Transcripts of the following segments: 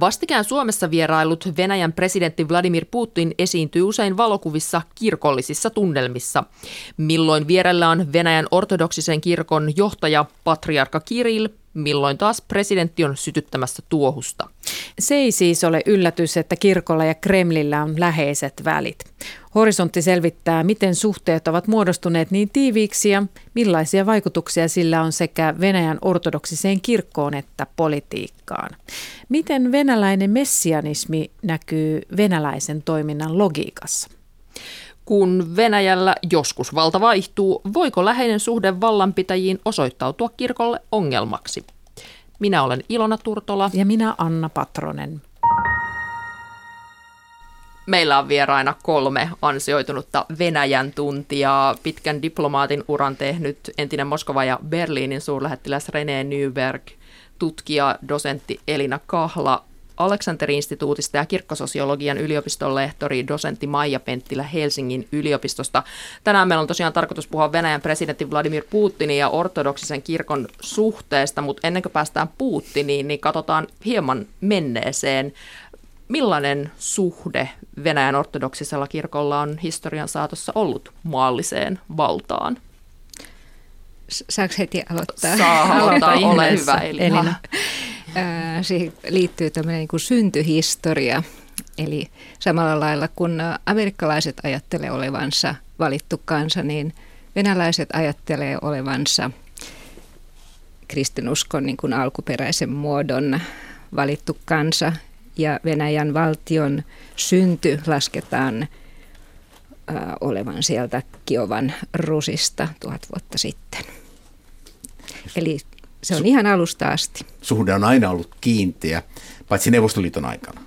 Vastikään Suomessa vierailut Venäjän presidentti Vladimir Putin esiintyy usein valokuvissa kirkollisissa tunnelmissa. Milloin vierellä on Venäjän ortodoksisen kirkon johtaja patriarka Kirill, milloin taas presidentti on sytyttämässä tuohusta. Se ei siis ole yllätys, että kirkolla ja Kremlillä on läheiset välit. Horisontti selvittää, miten suhteet ovat muodostuneet niin tiiviiksi ja millaisia vaikutuksia sillä on sekä Venäjän ortodoksiseen kirkkoon että politiikkaan. Miten venäläinen messianismi näkyy venäläisen toiminnan logiikassa? Kun Venäjällä joskus valta vaihtuu, voiko läheinen suhde vallanpitäjiin osoittautua kirkolle ongelmaksi? Minä olen Ilona Turtola. Ja minä Anna Patronen. Meillä on vieraina kolme ansioitunutta Venäjän tuntijaa. Pitkän diplomaatin uran tehnyt entinen Moskova ja Berliinin suurlähettiläs René Nyberg, tutkija, dosentti Elina Kahla Aleksander-instituutista ja kirkkososiologian yliopiston lehtori, dosentti Maija Penttilä Helsingin yliopistosta. Tänään meillä on tosiaan tarkoitus puhua Venäjän presidentti Vladimir Putinin ja ortodoksisen kirkon suhteesta, mutta ennen kuin päästään Putiniin, niin katsotaan hieman menneeseen. Millainen suhde Venäjän ortodoksisella kirkolla on historian saatossa ollut maalliseen valtaan? Saanko heti aloittaa? Saa aloittaa, ole hyvä Elina. Elina. Siihen liittyy tämmöinen niin kuin syntyhistoria. Eli samalla lailla kun amerikkalaiset ajattelee olevansa valittu kansa, niin venäläiset ajattelee olevansa kristinuskon niin kuin alkuperäisen muodon valittu kansa. Ja Venäjän valtion synty lasketaan olevan sieltä Kiovan rusista tuhat vuotta sitten. Eli se on ihan alusta asti. Suhde on aina ollut kiinteä, paitsi Neuvostoliiton aikana.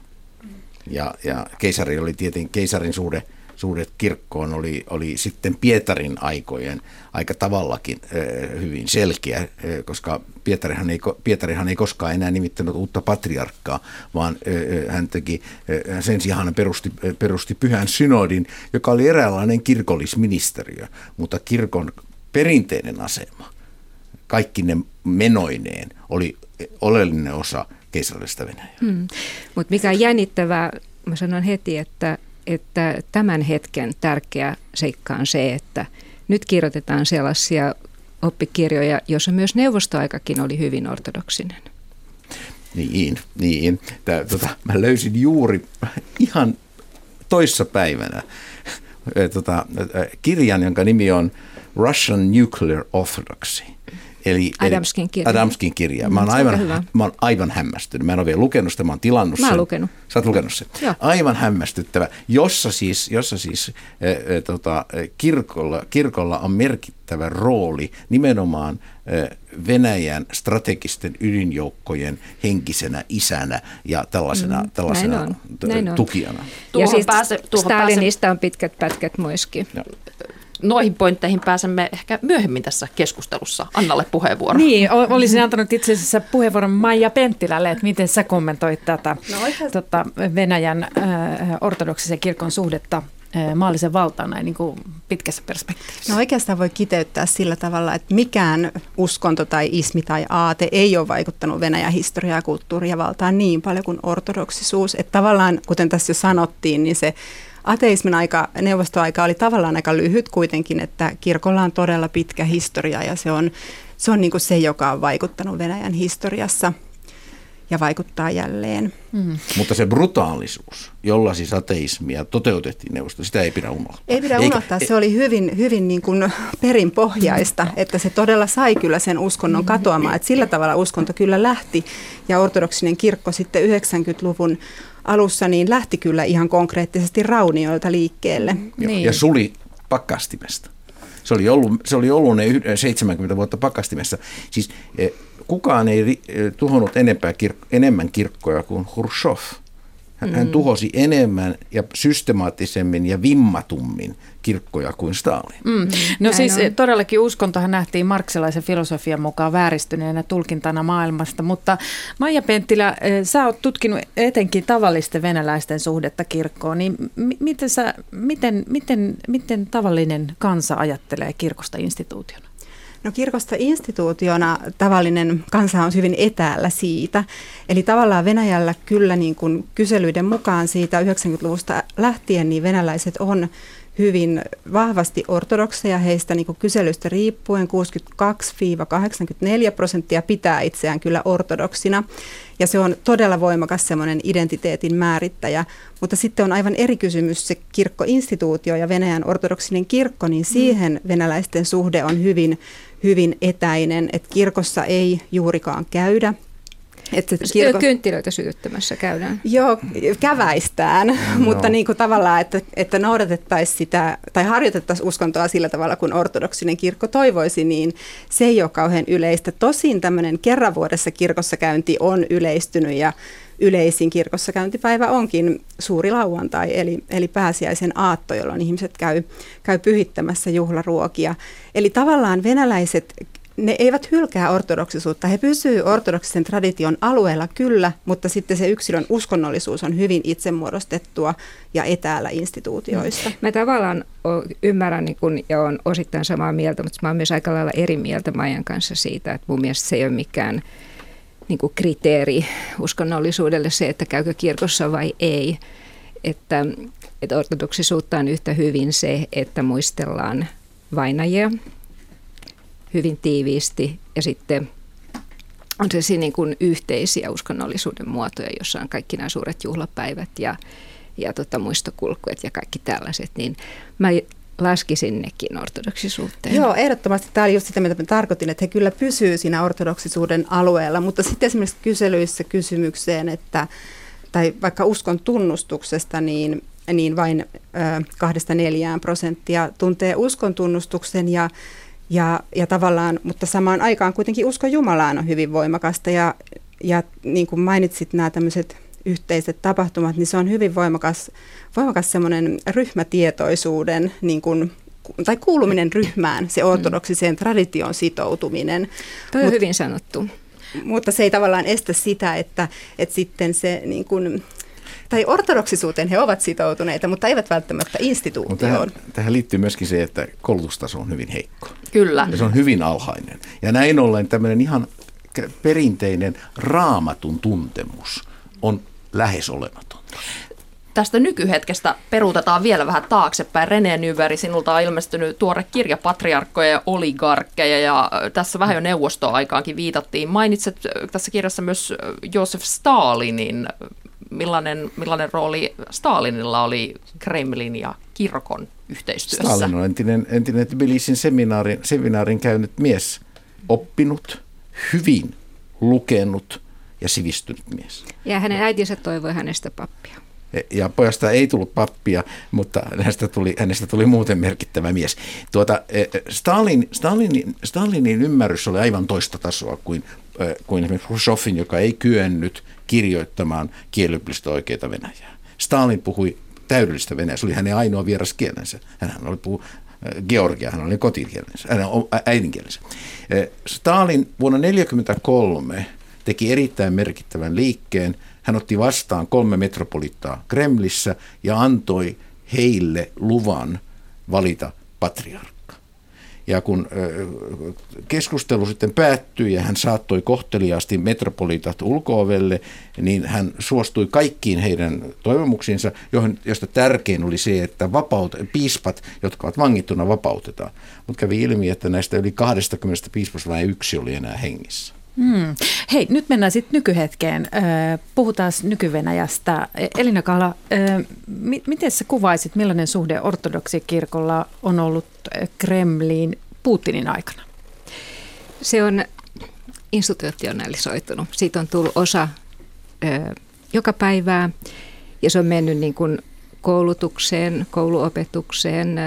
Ja, ja keisari oli tietenkin, keisarin suhde, suhde kirkkoon oli, oli sitten Pietarin aikojen aika tavallakin hyvin selkeä, koska Pietarihan ei, Pietarihan ei koskaan enää nimittänyt uutta patriarkkaa, vaan hän teki, sen sijaan hän perusti, perusti pyhän synodin, joka oli eräänlainen kirkollisministeriö, mutta kirkon perinteinen asema – kaikki ne menoineen oli oleellinen osa keisarallista Venäjää. Hmm. Mutta mikä on jännittävää, mä sanon heti, että, että tämän hetken tärkeä seikka on se, että nyt kirjoitetaan sellaisia oppikirjoja, joissa myös neuvostoaikakin oli hyvin ortodoksinen. Niin, niin. Tää, tota, mä löysin juuri ihan toissa päivänä tota, kirjan, jonka nimi on Russian Nuclear Orthodoxy – Eli, Adamskin kirja. Adamskin kirja. Mä oon, aivan, mä oon aivan hämmästynyt. Mä en ole vielä lukenut sitä, mä oon tilannut mä sen. lukenut. Sä oot lukenut sen. Joo. Aivan hämmästyttävä, jossa siis, jossa siis äh, äh, tota, kirkolla, kirkolla on merkittävä rooli nimenomaan äh, Venäjän strategisten ydinjoukkojen henkisenä isänä ja tällaisena, mm, tällaisena näin on. Näin on. tukijana. Ja siis pääse, Stalinista pääse... on pitkät pätkät myöskin. Joo noihin pointteihin pääsemme ehkä myöhemmin tässä keskustelussa. Annalle puheenvuoro. Niin, olisin antanut itse asiassa puheenvuoron Maija Penttilälle, että miten sä kommentoit tätä no, tota, Venäjän äh, ortodoksisen kirkon suhdetta maallisen valtaan näin niin kuin pitkässä perspektiivissä? No oikeastaan voi kiteyttää sillä tavalla, että mikään uskonto tai ismi tai aate ei ole vaikuttanut Venäjän historiaa ja kulttuuria valtaan niin paljon kuin ortodoksisuus. Että tavallaan, kuten tässä jo sanottiin, niin se ateismin aika, neuvostoaika oli tavallaan aika lyhyt kuitenkin, että kirkolla on todella pitkä historia ja se on se, on niin kuin se joka on vaikuttanut Venäjän historiassa ja vaikuttaa jälleen. Mm. Mutta se brutaalisuus, jolla siis ateismia toteutettiin neuvosto, sitä ei pidä unohtaa. Ei pidä Eikä, unohtaa, se oli hyvin, hyvin niin kuin perinpohjaista, että se todella sai kyllä sen uskonnon katoamaan. Että sillä tavalla uskonto kyllä lähti ja ortodoksinen kirkko sitten 90-luvun alussa niin lähti kyllä ihan konkreettisesti raunioilta liikkeelle. Ja, niin. ja suli pakkastimesta. Se oli, ollut, se oli ollut ne 70 vuotta pakkastimessa. Siis eh, kukaan ei eh, tuhonnut enempää kir- enemmän kirkkoja kuin Khrushchev. Hän, hän tuhosi enemmän ja systemaattisemmin ja vimmatummin kirkkoja kuin Stalin. Mm. No Näin siis on. todellakin uskontohan nähtiin marksilaisen filosofian mukaan vääristyneenä tulkintana maailmasta, mutta Maija Penttilä, eh, sä oot tutkinut etenkin tavallisten venäläisten suhdetta kirkkoon, niin mi- miten, sä, miten, miten, miten tavallinen kansa ajattelee kirkosta instituutiona? No kirkosta instituutiona tavallinen kansa on hyvin etäällä siitä. Eli tavallaan Venäjällä kyllä niin kuin kyselyiden mukaan siitä 90-luvusta lähtien niin venäläiset on hyvin vahvasti ortodokseja. Heistä niin kuin kyselystä riippuen 62-84 prosenttia pitää itseään kyllä ortodoksina. Ja se on todella voimakas semmoinen identiteetin määrittäjä. Mutta sitten on aivan eri kysymys se kirkkoinstituutio ja Venäjän ortodoksinen kirkko, niin siihen venäläisten suhde on hyvin, hyvin etäinen. Että kirkossa ei juurikaan käydä. Että se Kirko... Kynttilöitä sytyttämässä käydään. Joo, käväistään, no. mutta niin kuin tavallaan, että, että noudatettaisiin sitä, tai harjoitettaisiin uskontoa sillä tavalla, kun ortodoksinen kirkko toivoisi, niin se ei ole kauhean yleistä. Tosin tämmöinen kerran vuodessa kirkossa käynti on yleistynyt ja yleisin kirkossa käyntipäivä onkin suuri lauantai, eli, eli pääsiäisen aatto, jolloin ihmiset käy, käy pyhittämässä juhlaruokia. Eli tavallaan venäläiset ne eivät hylkää ortodoksisuutta. He pysyvät ortodoksisen tradition alueella kyllä, mutta sitten se yksilön uskonnollisuus on hyvin itsemuodostettua ja etäällä instituutioista. Mä tavallaan ymmärrän niin kun, ja olen osittain samaa mieltä, mutta mä olen myös aika lailla eri mieltä Maijan kanssa siitä, että mun mielestä se ei ole mikään niin kuin kriteeri uskonnollisuudelle se, että käykö kirkossa vai ei. Että, että ortodoksisuutta on yhtä hyvin se, että muistellaan vainajia hyvin tiiviisti ja sitten on se niin kuin yhteisiä uskonnollisuuden muotoja, jossa on kaikki nämä suuret juhlapäivät ja, ja tota, muistokulkuet ja kaikki tällaiset, niin mä laskisin nekin ortodoksisuuteen. Joo, ehdottomasti. Tämä oli just sitä, mitä tarkoitin, että he kyllä pysyy siinä ortodoksisuuden alueella, mutta sitten esimerkiksi kyselyissä kysymykseen, että, tai vaikka uskon tunnustuksesta, niin, niin vain kahdesta neljään prosenttia tuntee uskon tunnustuksen ja ja, ja tavallaan, mutta samaan aikaan kuitenkin usko Jumalaan on hyvin voimakasta ja, ja niin kuin mainitsit nämä tämmöiset yhteiset tapahtumat, niin se on hyvin voimakas, voimakas semmoinen ryhmätietoisuuden niin kuin, tai kuuluminen ryhmään, se ortodoksiseen tradition sitoutuminen. Toi on Mut, hyvin sanottu. Mutta se ei tavallaan estä sitä, että, että sitten se niin kuin, tai ortodoksisuuteen he ovat sitoutuneita, mutta eivät välttämättä instituutioon. Tähän, tähän liittyy myöskin se, että koulutustaso on hyvin heikko. Kyllä. Ja se on hyvin alhainen. Ja näin ollen tämmöinen ihan perinteinen raamatun tuntemus on lähes olematonta. Tästä nykyhetkestä peruutetaan vielä vähän taaksepäin. René Nyberg, sinulta on ilmestynyt tuore kirja Patriarkkoja ja oligarkkeja ja tässä vähän jo neuvostoaikaankin viitattiin. Mainitset tässä kirjassa myös Josef Stalinin millainen, millainen rooli Stalinilla oli Kremlin ja kirkon yhteistyössä? Stalin on entinen, entinen Tbilisin seminaarin, seminaarin käynyt mies, oppinut, hyvin lukenut ja sivistynyt mies. Ja hänen äitinsä toivoi hänestä pappia. Ja pojasta ei tullut pappia, mutta hänestä tuli, hänestä tuli muuten merkittävä mies. Tuota, Stalin, Stalinin, Stalinin ymmärrys oli aivan toista tasoa kuin, kuin esimerkiksi Khrushchevin, joka ei kyennyt kirjoittamaan kielellisesti oikeita Venäjää. Stalin puhui täydellistä Venäjää, se oli hänen ainoa vieras kielensä. Hän oli puhu Georgia, hän oli kotikielensä, hänen äidinkielensä. Stalin vuonna 1943 teki erittäin merkittävän liikkeen. Hän otti vastaan kolme metropolittaa Kremlissä ja antoi heille luvan valita patriarkka. Ja kun keskustelu sitten päättyi ja hän saattoi kohteliaasti metropolitat ulkoovelle, niin hän suostui kaikkiin heidän toivomuksiinsa, joista tärkein oli se, että vapaut, piispat, jotka ovat vangittuna, vapautetaan. Mutta kävi ilmi, että näistä yli 20 piispasta vain yksi oli enää hengissä. Hmm. Hei, nyt mennään sitten nykyhetkeen. Puhutaan nykyvenäjästä. Elina Kala, miten sä kuvaisit, millainen suhde ortodoksikirkolla on ollut Kremliin Putinin aikana? Se on institutionalisoitunut. Siitä on tullut osa ö, joka päivää ja se on mennyt niin kuin koulutukseen, kouluopetukseen,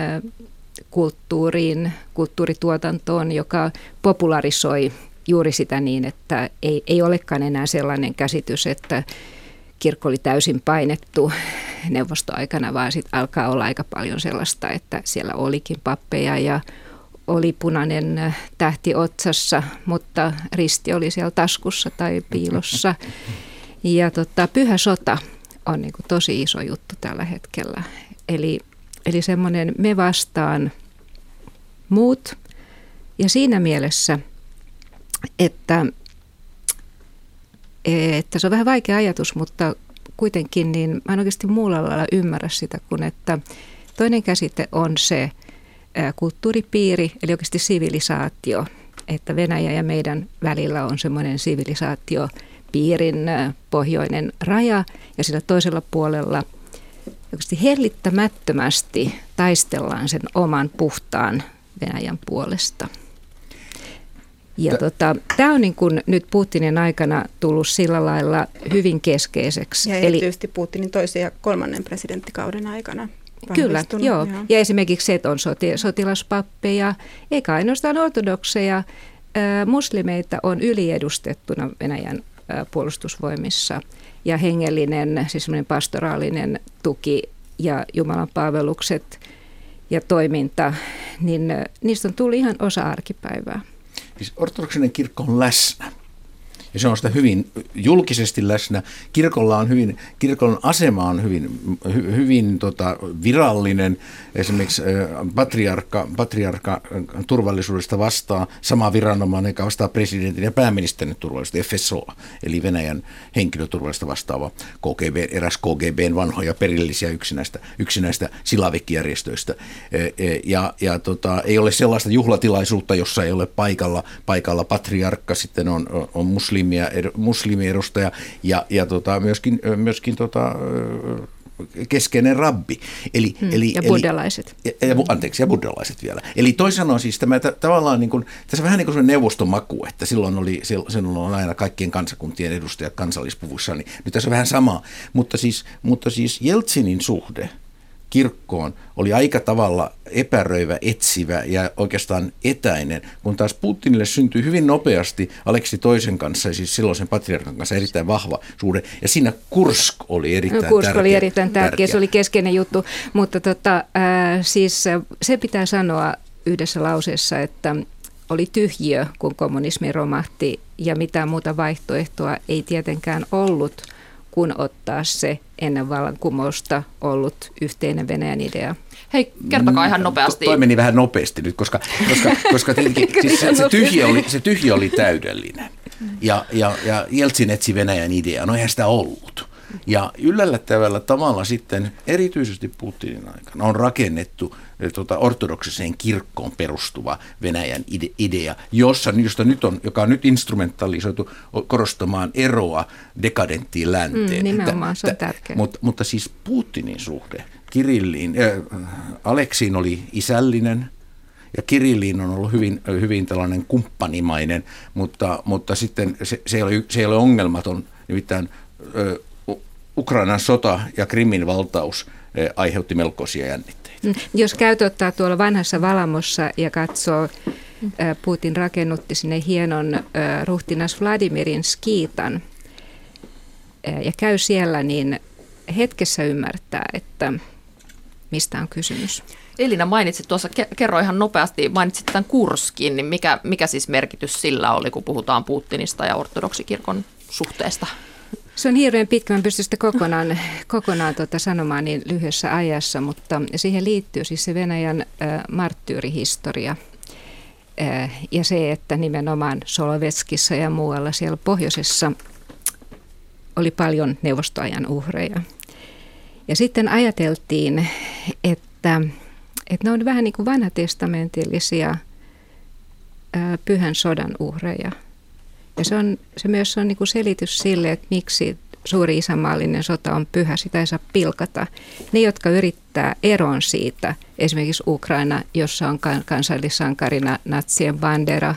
kulttuuriin, kulttuurituotantoon, joka popularisoi juuri sitä niin, että ei, ei olekaan enää sellainen käsitys, että kirkko oli täysin painettu neuvostoaikana, vaan sitten alkaa olla aika paljon sellaista, että siellä olikin pappeja ja oli punainen tähti otsassa, mutta risti oli siellä taskussa tai piilossa. Ja tota, pyhä sota on niin kuin tosi iso juttu tällä hetkellä. Eli, eli semmoinen me vastaan muut. Ja siinä mielessä, että, että se on vähän vaikea ajatus, mutta kuitenkin niin mä en oikeasti muulla lailla ymmärrä sitä, kun että toinen käsite on se kulttuuripiiri, eli oikeasti sivilisaatio, että Venäjä ja meidän välillä on semmoinen sivilisaatio piirin pohjoinen raja ja sillä toisella puolella oikeasti hellittämättömästi taistellaan sen oman puhtaan Venäjän puolesta. Ja tota, tämä on niin kun nyt Putinin aikana tullut sillä lailla hyvin keskeiseksi. Ja erityisesti Eli, Putinin toisen ja kolmannen presidenttikauden aikana. Kyllä, joo. joo. Ja esimerkiksi se, että on soti, sotilaspappeja, eikä ainoastaan ortodokseja, muslimeita on yliedustettuna Venäjän puolustusvoimissa. Ja hengellinen, siis pastoraalinen tuki ja Jumalan palvelukset ja toiminta, niin niistä on tullut ihan osa arkipäivää. Siis ortodoksinen kirkko on läsnä ja se on sitä hyvin julkisesti läsnä. Kirkolla on hyvin, kirkon asema on hyvin, hy, hyvin tota, virallinen. Esimerkiksi patriarkka, patriarkka turvallisuudesta vastaa sama viranomainen, joka vastaa presidentin ja pääministerin turvallisuudesta, FSO, eli Venäjän henkilöturvallisuudesta vastaava KGB, eräs KGBn vanhoja perillisiä yksinäistä, yksinäistä silavikijärjestöistä. Ja, ja tota, ei ole sellaista juhlatilaisuutta, jossa ei ole paikalla, paikalla patriarkka, sitten on, on muslim muslimia, muslimiedustaja ja, ja tota, myöskin, myöskin tota, keskeinen rabbi. Eli, hmm, eli, ja buddhalaiset. Eli, ja, ja, anteeksi, ja buddhalaiset vielä. Eli toisin sanoen siis tämä t- tavallaan niin kuin, tässä on vähän niin kuin neuvostomaku, että silloin oli, silloin on aina kaikkien kansakuntien edustajat kansallispuvussa, niin nyt tässä on vähän sama. Mutta siis, mutta siis Jeltsinin suhde – kirkkoon oli aika tavalla epäröivä, etsivä ja oikeastaan etäinen, kun taas Putinille syntyi hyvin nopeasti Aleksi toisen kanssa, siis silloisen patriarkan kanssa erittäin vahva suhde. Ja siinä Kursk oli erittäin no, Kursk tärkeä. oli erittäin tärkeä, tärkeä, se oli keskeinen juttu, mutta tota, äh, siis se pitää sanoa yhdessä lauseessa, että oli tyhjiö, kun kommunismi romahti ja mitään muuta vaihtoehtoa ei tietenkään ollut – kuin ottaa se ennen vallankumousta ollut yhteinen Venäjän idea. Hei, kertokaa ihan nopeasti. Toi meni vähän nopeasti nyt, koska, koska, koska siis se, se, tyhjä oli, se tyhjä oli täydellinen. Ja, ja, ja Jeltsin etsi Venäjän idea, no eihän sitä ollut. Ja yllättävällä tavalla sitten, erityisesti Putinin aikana, on rakennettu tota, ortodoksiseen kirkkoon perustuva Venäjän ide- idea, jossa, josta nyt on, joka on nyt instrumentalisoitu korostamaan eroa dekadenttiin länteen. Mm, nimenomaan, se on tärkeää. Mutta, mutta siis Putinin suhde Kirilliin, äh, Aleksiin oli isällinen, ja Kirilliin on ollut hyvin, hyvin tällainen kumppanimainen, mutta, mutta sitten se, se, ei ole, se ei ole ongelmaton, nimittäin Ukrainan sota ja Krimin valtaus eh, aiheutti melkoisia jännitteitä. Mm. Jos käyt ottaa tuolla vanhassa Valamossa ja katsoo, eh, Putin rakennutti sinne hienon eh, ruhtinas Vladimirin skiitan ja käy siellä, niin hetkessä ymmärtää, että mistä on kysymys. Elina mainitsit tuossa, kerro ihan nopeasti, mainitsit tämän Kurskin, niin mikä, mikä siis merkitys sillä oli, kun puhutaan Putinista ja ortodoksikirkon suhteesta? Se on hirveän pitkä, mä pystyn sitä kokonaan, kokonaan tuota sanomaan niin lyhyessä ajassa, mutta siihen liittyy siis se Venäjän äh, marttyyrihistoria. Äh, ja se, että nimenomaan Solovetskissa ja muualla siellä pohjoisessa oli paljon neuvostoajan uhreja. Ja sitten ajateltiin, että, että ne on vähän niin kuin vanhatestamentillisia äh, pyhän sodan uhreja – ja se, on, se myös on niin kuin selitys sille, että miksi suuri isänmaallinen sota on pyhä, sitä ei saa pilkata. Ne, jotka yrittää eron siitä, esimerkiksi Ukraina, jossa on kansallissankarina natsien bandera,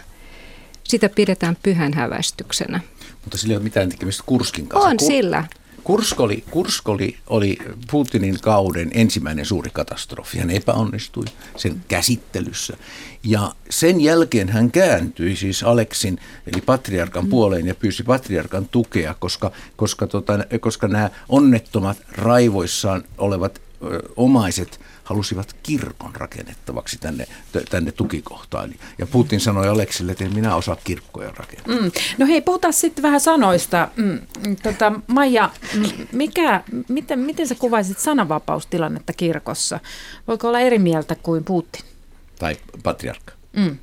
sitä pidetään pyhän hävästyksenä. Mutta sillä ei ole mitään tekemistä Kurskin kanssa. On Kur- sillä. Kursk oli, Kursk oli, oli Putinin kauden ensimmäinen suuri katastrofi. Hän epäonnistui sen käsittelyssä. Ja sen jälkeen hän kääntyi siis Aleksin, eli patriarkan puoleen ja pyysi patriarkan tukea, koska, koska, tota, koska nämä onnettomat raivoissaan olevat ö, omaiset halusivat kirkon rakennettavaksi tänne, tänne tukikohtaan. Ja Putin sanoi Aleksille, että en minä osaa kirkkoja rakentaa. Mm. No hei, puhutaan sitten vähän sanoista. Mm, tota, Maija, mikä, miten, miten sä kuvaisit sananvapaustilannetta kirkossa? Voiko olla eri mieltä kuin Putin? Tai patriarkka. Mm.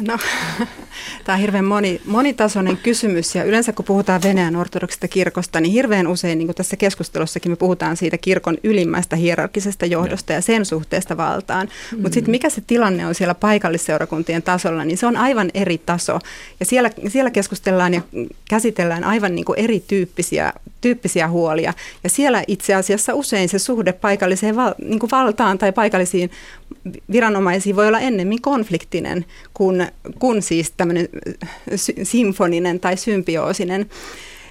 No, tämä on hirveän moni, monitasoinen kysymys ja yleensä kun puhutaan Venäjän ortodoksista kirkosta, niin hirveän usein niin kuin tässä keskustelussakin me puhutaan siitä kirkon ylimmäistä hierarkisesta johdosta ja sen suhteesta valtaan. Mm. Mutta sitten mikä se tilanne on siellä paikallisseurakuntien tasolla, niin se on aivan eri taso. Ja siellä, siellä keskustellaan ja käsitellään aivan niin kuin erityyppisiä tyyppisiä huolia. Ja siellä itse asiassa usein se suhde paikalliseen val, niin kuin valtaan tai paikallisiin viranomaisiin voi olla ennemmin konfliktinen kuin, kuin siis tämmöinen symfoninen tai symbioosinen.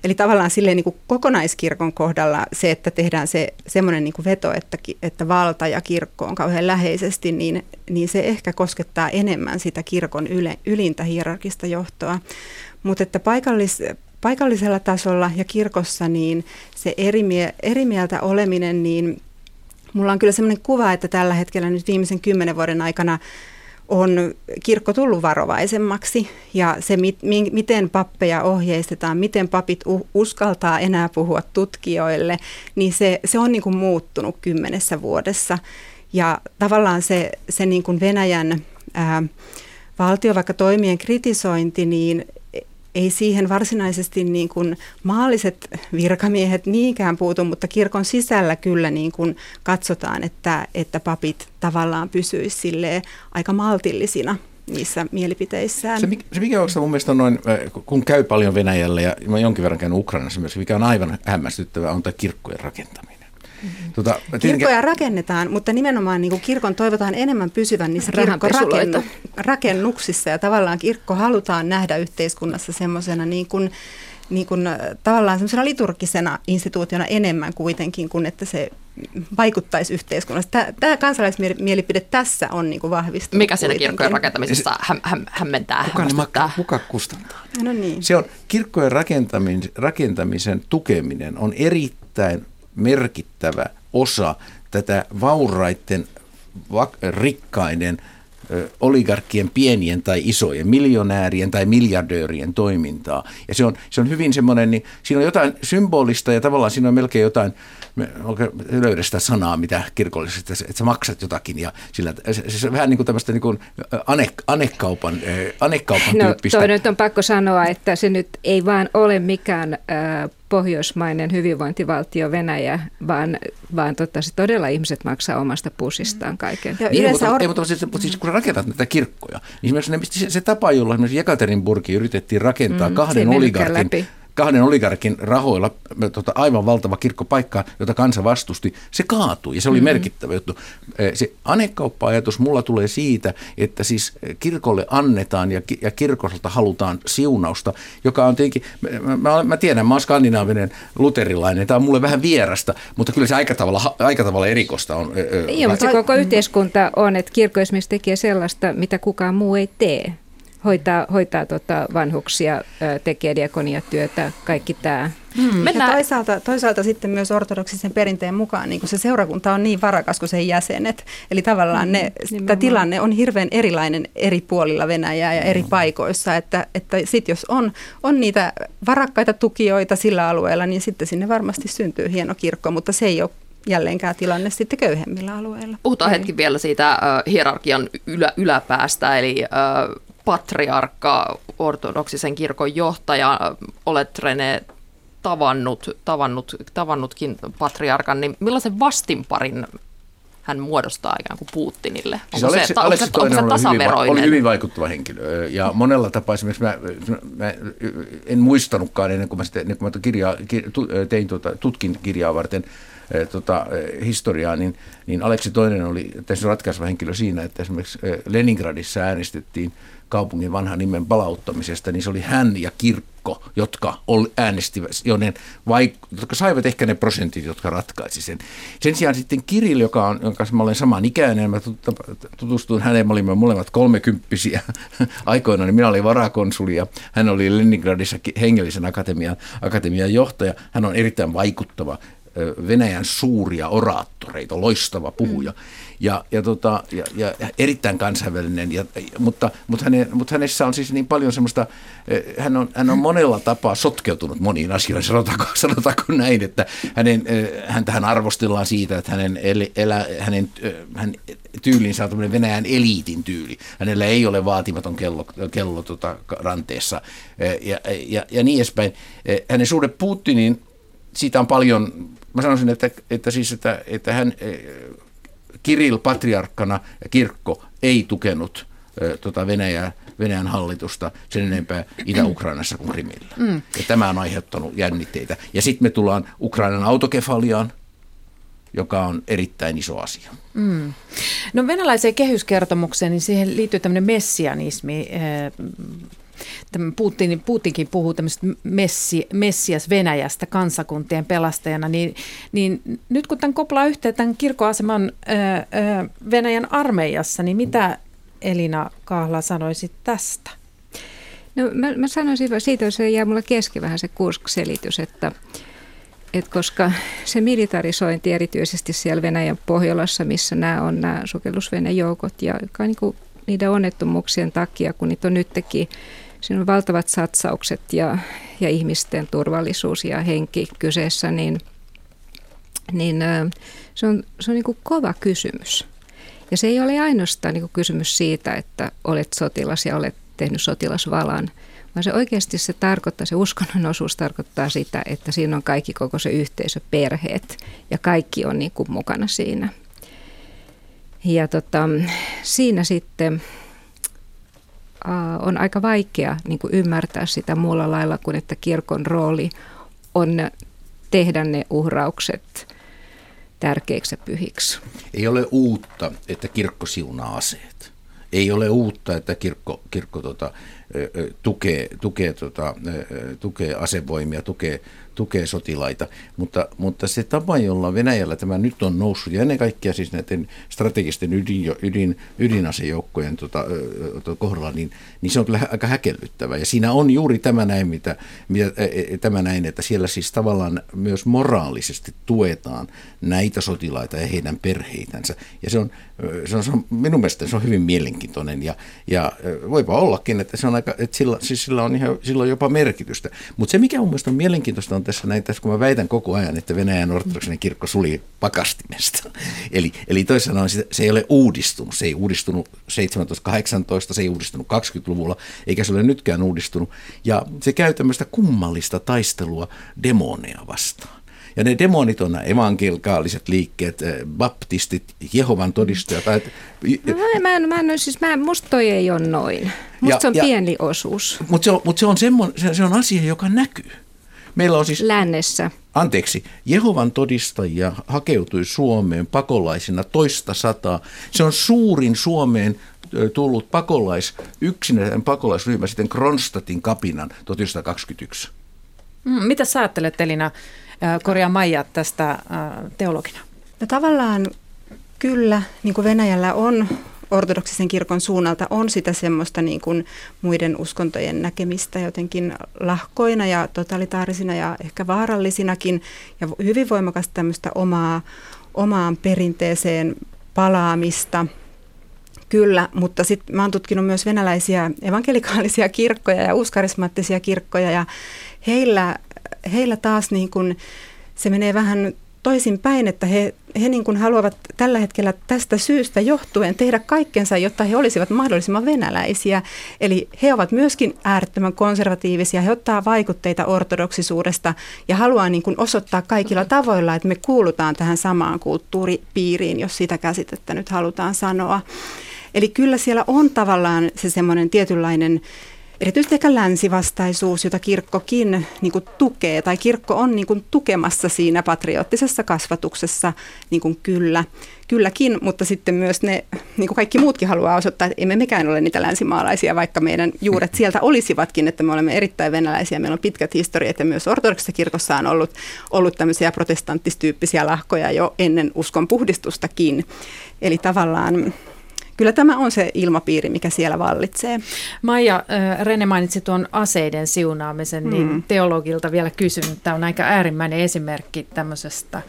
Eli tavallaan silleen niin kuin kokonaiskirkon kohdalla se, että tehdään se semmoinen niin kuin veto, että, että valta ja kirkko on kauhean läheisesti, niin, niin se ehkä koskettaa enemmän sitä kirkon yle, ylintä hierarkista johtoa. Mutta että paikallis, paikallisella tasolla ja kirkossa niin se eri, eri mieltä oleminen, niin mulla on kyllä sellainen kuva, että tällä hetkellä nyt viimeisen kymmenen vuoden aikana on kirkko tullut varovaisemmaksi ja se, miten pappeja ohjeistetaan, miten papit uskaltaa enää puhua tutkijoille, niin se, se on niin kuin muuttunut kymmenessä vuodessa. Ja tavallaan se, se niin kuin Venäjän ää, valtio, vaikka toimien kritisointi, niin ei siihen varsinaisesti niin kuin maalliset virkamiehet niinkään puutu, mutta kirkon sisällä kyllä niin kuin katsotaan, että, että papit tavallaan pysyisivät aika maltillisina niissä mielipiteissään. Se, se mikä on mun mielestä noin, äh, kun käy paljon Venäjällä ja jonkin verran käynyt Ukrainassa myös, mikä on aivan hämmästyttävää, on tämä kirkkojen rakentaminen. Mm-hmm. Tota, tietenkin... Kirkkoja rakennetaan, mutta nimenomaan niin kuin kirkon toivotaan enemmän pysyvän niissä kirkkorakennuksissa ja tavallaan kirkko halutaan nähdä yhteiskunnassa semmoisena niin kuin, niin kuin, äh, tavallaan semmoisena liturgisena instituutiona enemmän kuitenkin kuin että se vaikuttaisi yhteiskunnassa. Tämä, tämä kansalaismielipide tässä on niin kuin vahvistunut. Mikä siinä kirkkojen rakentamisessa häm, häm, hämmentää? Kuka, ne kuka kustantaa? No niin. Se on, kirkkojen rakentamisen, rakentamisen tukeminen on erittäin merkittävä osa tätä vauraiden, rikkaiden oligarkkien pienien tai isojen, miljonäärien tai miljardöörien toimintaa. Ja se on, se on hyvin semmoinen, niin siinä on jotain symbolista ja tavallaan siinä on melkein jotain, löydä sitä sanaa, mitä kirkollisesti, että sä maksat jotakin ja sillä, se, se on vähän niin kuin tämmöistä niin kuin ane, anekaupan, anekaupan no, tyyppistä. Toi nyt on pakko sanoa, että se nyt ei vaan ole mikään äh, pohjoismainen hyvinvointivaltio Venäjä, vaan, vaan totta, se todella ihmiset maksaa omasta pussistaan kaiken. Ja niin, mutta, or... ei, mutta siis, siis, kun rakentat näitä kirkkoja, niin esimerkiksi se, se tapa, jolla esimerkiksi Jekaterinburgi yritettiin rakentaa mm, kahden oligarkin kahden oligarkin rahoilla tota, aivan valtava kirkkopaikka, jota kansa vastusti, se kaatui ja se oli mm-hmm. merkittävä juttu. Se anekauppa-ajatus mulla tulee siitä, että siis kirkolle annetaan ja, ja kirkosolta halutaan siunausta, joka on tietenkin, mä, mä, mä tiedän, mä oon skandinaavinen luterilainen, tämä on mulle vähän vierasta, mutta kyllä se aika tavalla, aika tavalla erikosta on. Joo, mutta se koko yhteiskunta on, että kirkko esimerkiksi tekee sellaista, mitä kukaan muu ei tee hoitaa, hoitaa tota vanhuksia, tekee diakoniatyötä, kaikki tämä. Hmm. Ja toisaalta, toisaalta sitten myös ortodoksisen perinteen mukaan niin se seurakunta on niin varakas kuin sen jäsenet. Eli tavallaan ne, tämä tilanne on hirveän erilainen eri puolilla Venäjää ja eri paikoissa. Että, että sitten jos on, on niitä varakkaita tukijoita sillä alueella, niin sitten sinne varmasti syntyy hieno kirkko, mutta se ei ole jälleenkään tilanne sitten köyhemmillä alueilla. Puhutaan hetki vielä siitä uh, hierarkian ylä, yläpäästä, eli uh, patriarkka, ortodoksisen kirkon johtaja, olet Rene tavannut, tavannut, tavannutkin patriarkan, niin millaisen vastinparin hän muodostaa ikään kuin Putinille? Onko siis se, Aleksi, onko se, onko se tasaveroinen? Oli hyvin vaikuttava henkilö ja monella tapaa esimerkiksi mä, mä en muistanutkaan ennen kuin mä, sitten, ennen kuin mä kirjaa, tein tuota, tutkin kirjaa varten tota, historiaa, niin, niin Aleksi toinen oli tässä ratkaiseva henkilö siinä, että esimerkiksi Leningradissa äänestettiin kaupungin vanhan nimen palauttamisesta, niin se oli hän ja kirkko, jotka äänestivät, joiden vaik- jotka saivat ehkä ne prosentit, jotka ratkaisi sen. Sen sijaan sitten Kirill, joka on, jonka mä olen saman ikäinen, mä tutustuin häneen, me olimme molemmat kolmekymppisiä aikoina, niin minä olin varakonsuli ja hän oli Leningradissa hengellisen akatemian, akatemian johtaja. Hän on erittäin vaikuttava Venäjän suuria oraattoreita, loistava puhuja. Mm. Ja, ja, tota, ja, ja erittäin kansainvälinen, ja, mutta, mutta, hänen, mutta hänessä on siis niin paljon semmoista, hän on, hän on monella tapaa sotkeutunut moniin asioihin, sanotaanko, sanotaanko näin, että hänen, häntähän arvostellaan siitä, että hänen, elä, hänen hän, tyylinsä on tämmöinen Venäjän eliitin tyyli. Hänellä ei ole vaatimaton kello, kello tota, ranteessa ja, ja, ja niin edespäin. Hänen suhde Putinin, siitä on paljon mä sanoisin, että, että, siis, että, että hän, eh, Kirill patriarkkana ja kirkko ei tukenut eh, tota Venäjää, Venäjän hallitusta sen enempää Itä-Ukrainassa kuin Krimillä. Mm. Ja tämä on aiheuttanut jännitteitä. Ja sitten me tullaan Ukrainan autokefaliaan, joka on erittäin iso asia. Mm. No venäläiseen kehyskertomukseen, niin siihen liittyy tämmöinen messianismi. Putin, Putinkin puhuu tämmöistä messi, messias Venäjästä kansakuntien pelastajana, niin, niin nyt kun tämän koplaa yhteen tämän ää, Venäjän armeijassa, niin mitä Elina Kahla sanoisit tästä? No mä, mä sanoisin siitä, että se jää mulla kesken vähän se Kursk-selitys, että, että koska se militarisointi erityisesti siellä Venäjän Pohjolassa, missä nämä on nämä sukellusvenejoukot ja joka niin kuin niiden onnettomuuksien takia, kun niitä on nytkin siinä on valtavat satsaukset ja, ja ihmisten turvallisuus ja henki kyseessä, niin, niin se on, se on niin kuin kova kysymys. Ja se ei ole ainoastaan niin kuin kysymys siitä, että olet sotilas ja olet tehnyt sotilasvalan, vaan se oikeasti se tarkoittaa, se uskonnon osuus tarkoittaa sitä, että siinä on kaikki koko se yhteisö, perheet ja kaikki on niin kuin mukana siinä. Ja tota, siinä sitten on aika vaikea niin kuin ymmärtää sitä muulla lailla kuin että kirkon rooli on tehdä ne uhraukset tärkeiksi ja pyhiksi. Ei ole uutta, että kirkko siunaa aseet. Ei ole uutta, että kirkko, kirkko tota, tukee, tukee, tota, tukee asevoimia, tukee tukee sotilaita, mutta, mutta se tapa, jolla Venäjällä tämä nyt on noussut, ja ennen kaikkea siis näiden strategisten ydin, ydin, ydinasejoukkojen tota, kohdalla, niin, niin se on kyllä aika häkellyttävä. Ja siinä on juuri tämä näin, mitä, mitä, tämä näin, että siellä siis tavallaan myös moraalisesti tuetaan näitä sotilaita ja heidän perheitänsä. Ja se on, se on, se on minun mielestä se on hyvin mielenkiintoinen, ja, ja voipa ollakin, että, se on aika, että sillä, siis sillä, on ihan, sillä on jopa merkitystä. Mutta se, mikä mun mielestä on mielenkiintoista, on tässä näin, tässä kun mä väitän koko ajan, että Venäjän ortodoksinen kirkko suli pakastimesta. Eli, eli toisin sanoen se ei ole uudistunut. Se ei uudistunut 1718, se ei uudistunut 20-luvulla, eikä se ole nytkään uudistunut. Ja se käy tämmöistä kummallista taistelua demoneja vastaan. Ja ne demonit on nämä evankelikaaliset liikkeet, eh, baptistit, Jehovan todistajat. No, mä, en, mä en, siis mä, musta toi ei ole noin. Musta ja, se on ja, pieni osuus. Mutta se on, mut se, on se, se on asia, joka näkyy. Meillä on siis... Lännessä. Anteeksi, Jehovan todistajia hakeutui Suomeen pakolaisina toista sataa. Se on suurin Suomeen tullut pakolais, yksinäinen pakolaisryhmä sitten Kronstadtin kapinan 1921. Mm, mitä sä ajattelet Elina, korjaa Maija tästä teologina? No tavallaan kyllä, niin kuin Venäjällä on ortodoksisen kirkon suunnalta on sitä semmoista niin kuin muiden uskontojen näkemistä jotenkin lahkoina ja totalitaarisina ja ehkä vaarallisinakin ja hyvin voimakasta tämmöistä omaa, omaan perinteeseen palaamista. Kyllä, mutta sitten mä oon tutkinut myös venäläisiä evankelikaalisia kirkkoja ja uuskarismaattisia kirkkoja ja heillä, heillä taas niin kuin se menee vähän toisinpäin, että he, he niin kuin haluavat tällä hetkellä tästä syystä johtuen tehdä kaikkensa, jotta he olisivat mahdollisimman venäläisiä. Eli he ovat myöskin äärettömän konservatiivisia, he ottaa vaikutteita ortodoksisuudesta ja haluaa niin kuin osoittaa kaikilla tavoilla, että me kuulutaan tähän samaan kulttuuripiiriin, jos sitä käsitettä nyt halutaan sanoa. Eli kyllä siellä on tavallaan se semmoinen tietynlainen erityisesti ehkä länsivastaisuus, jota kirkkokin niin kuin tukee, tai kirkko on niin kuin tukemassa siinä patrioottisessa kasvatuksessa niin kuin kyllä, kylläkin, mutta sitten myös ne, niin kuin kaikki muutkin haluaa osoittaa, että emme mekään ole niitä länsimaalaisia, vaikka meidän juuret sieltä olisivatkin, että me olemme erittäin venäläisiä, meillä on pitkät historiat ja myös ortodoksissa kirkossa on ollut, ollut tämmöisiä protestanttistyyppisiä lahkoja jo ennen uskon puhdistustakin. Eli tavallaan kyllä tämä on se ilmapiiri, mikä siellä vallitsee. Maija, Rene mainitsi tuon aseiden siunaamisen, niin mm. teologilta vielä kysyn. Tämä on aika äärimmäinen esimerkki tämmöisestä